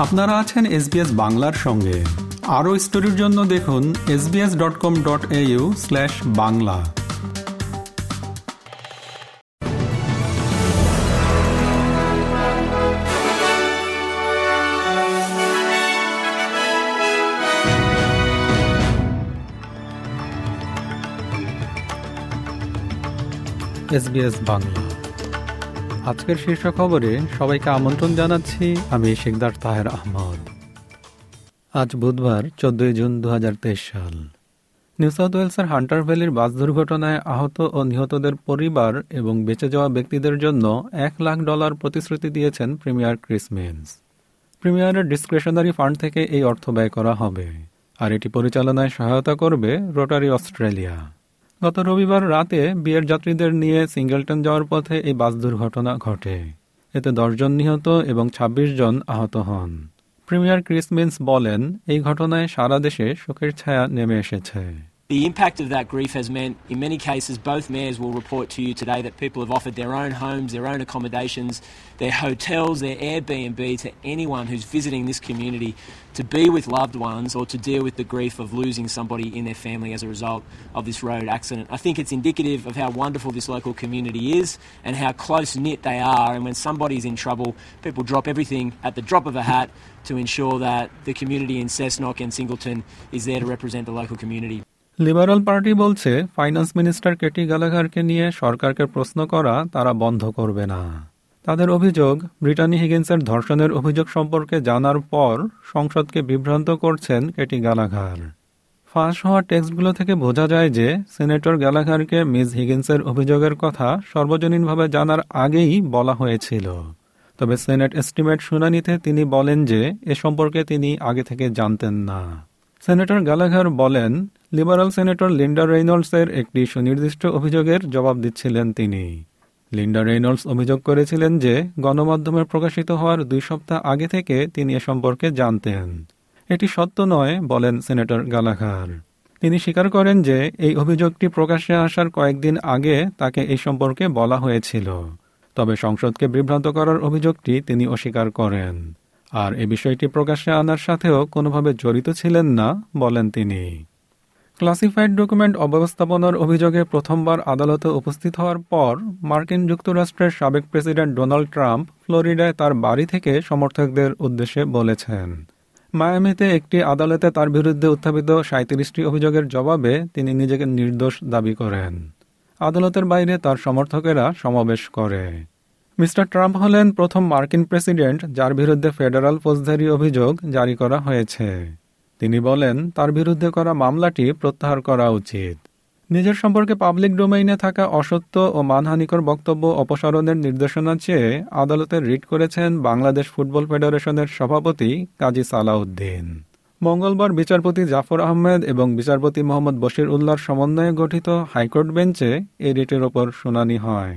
আপনারা আছেন এসবিএস বাংলার সঙ্গে। আরও স্টোরির জন্য দেখুন SBS dot com dot au slash Bangla. SBS Bangla. আজকের শীর্ষ খবরে সবাইকে আমন্ত্রণ জানাচ্ছি। আমি শেখদার তাহের আহমদ। আজ বুধবার, চোদ্দই জুন দুহাজার তেইশ সাল। নিউ সাউথ ওয়েলসের হান্টার ভ্যালির বাস দুর্ঘটনায় আহত ও নিহতদের পরিবার এবং বেঁচে যাওয়া ব্যক্তিদের জন্য এক লাখ ডলার প্রতিশ্রুতি দিয়েছেন প্রিমিয়ার ক্রিসমেন্স প্রিমিয়ারের ডিসক্রেশনারি ফান্ড থেকে এই অর্থ ব্যয় করা হবে। আর এটি পরিচালনায় সহায়তা করবে রোটারি অস্ট্রেলিয়া। গত রবিবার রাতে বিয়ের যাত্রীদের নিয়ে সিঙ্গেলটন যাওয়ার পথে এই বাস দুর্ঘটনা ঘটে। এতে দশজন নিহত এবং ২৬ জন আহত হন। প্রিমিয়ার ক্রিসমিন্স বলেন, এই ঘটনায় সারা দেশে শোকের ছায়া নেমে এসেছে। The impact of that grief has meant, in many cases, both mayors will report to you today that people have offered their own homes, their own accommodations, their hotels, their Airbnb to anyone who's visiting this community to be with loved ones or to deal with the grief of losing somebody in their family as a result of this road accident. I think it's indicative of how wonderful this local community is and how close knit they are. And when somebody's in trouble, people drop everything at the drop of a hat to ensure that the community in Cessnock and Singleton is there to represent the local community. Liberal party বলছে, finance minister Katie গালাঘারকে নিয়ে সরকারকে প্রশ্ন করা তারা বন্ধ করবে না। তাদের অভিযোগ, ব্রিটানি হিগিন্সের ধর্ষণের অভিযোগ সম্পর্কে জানার পর সংসদকে বিভ্রান্ত করছেন কেটি গালাঘার ফাঁস হওয়া টেক্সটগুলো থেকে বোঝা যায় যে, সেনেটর গ্যালাঘারকে মিস হিগিন্সের অভিযোগের কথা সর্বজনীনভাবে জানার আগেই বলা হয়েছিল। তবে সেনেট এস্টিমেট শুনানিতে তিনি বলেন যে, এ সম্পর্কে তিনি আগে থেকে জানতেন না। সেনেটর গালাঘার বলেন লিবারাল সেনেটর লিন্ডা রেইনল্ডসের একটি সুনির্দিষ্ট অভিযোগের জবাব দিচ্ছিলেন তিনি। লিন্ডা রেইনল্ডস অভিযোগ করেছিলেন যে, গণমাধ্যমে প্রকাশিত হওয়ার দুই সপ্তাহ আগে থেকে তিনি এ সম্পর্কে জানতেন। এটি সত্য নয়, বলেন সেনেটর গালাঘার তিনি স্বীকার করেন যে, এই অভিযোগটি প্রকাশ্যে আসার কয়েকদিন আগে তাকে এই সম্পর্কে বলা হয়েছিল। তবে সংসদকে বিভ্রান্ত করার অভিযোগটি তিনি অস্বীকার করেন। আর এ বিষয়টি প্রকাশ্যে আনার সাথেও কোনোভাবে জড়িত ছিলেন না, বলেন তিনি। ক্লাসিফাইড ডকুমেন্ট অব্যবস্থাপনার অভিযোগে প্রথমবার আদালতে উপস্থিত হওয়ার পর মার্কিন যুক্তরাষ্ট্রের সাবেক প্রেসিডেন্ট ডোনাল্ড ট্রাম্প ফ্লোরিডায় তার বাড়ি থেকে সমর্থকদের উদ্দেশ্যে বলেছেন। মায়ামিতে একটি আদালতে তার বিরুদ্ধে উত্থাপিত সাঁত্রিশটি অভিযোগের জবাবে তিনি নিজেকে নির্দোষ দাবি করেন। আদালতের বাইরে তার সমর্থকেরা সমাবেশ করে। মিস্টার ট্রাম্প হলেন প্রথম মার্কিন প্রেসিডেন্ট, যার বিরুদ্ধে ফেডারাল ফৌজদারি অভিযোগ জারি করা হয়েছে। তিনি বলেন, তার বিরুদ্ধে করা মামলাটি প্রত্যাহার করা উচিত। নিজের সম্পর্কে পাবলিক ডোমেইনে থাকা অসত্য ও মানহানিকর বক্তব্য অপসারণের নির্দেশনা চেয়ে আদালতে রিট করেছেন বাংলাদেশ ফুটবল ফেডারেশনের সভাপতি কাজী সালাউদ্দিন। মঙ্গলবার বিচারপতি জাফর আহমেদ এবং বিচারপতি মোহাম্মদ বশির উল্লাহর সমন্বয়ে গঠিত হাইকোর্ট বেঞ্চে এই রিটের ওপর শুনানি হয়।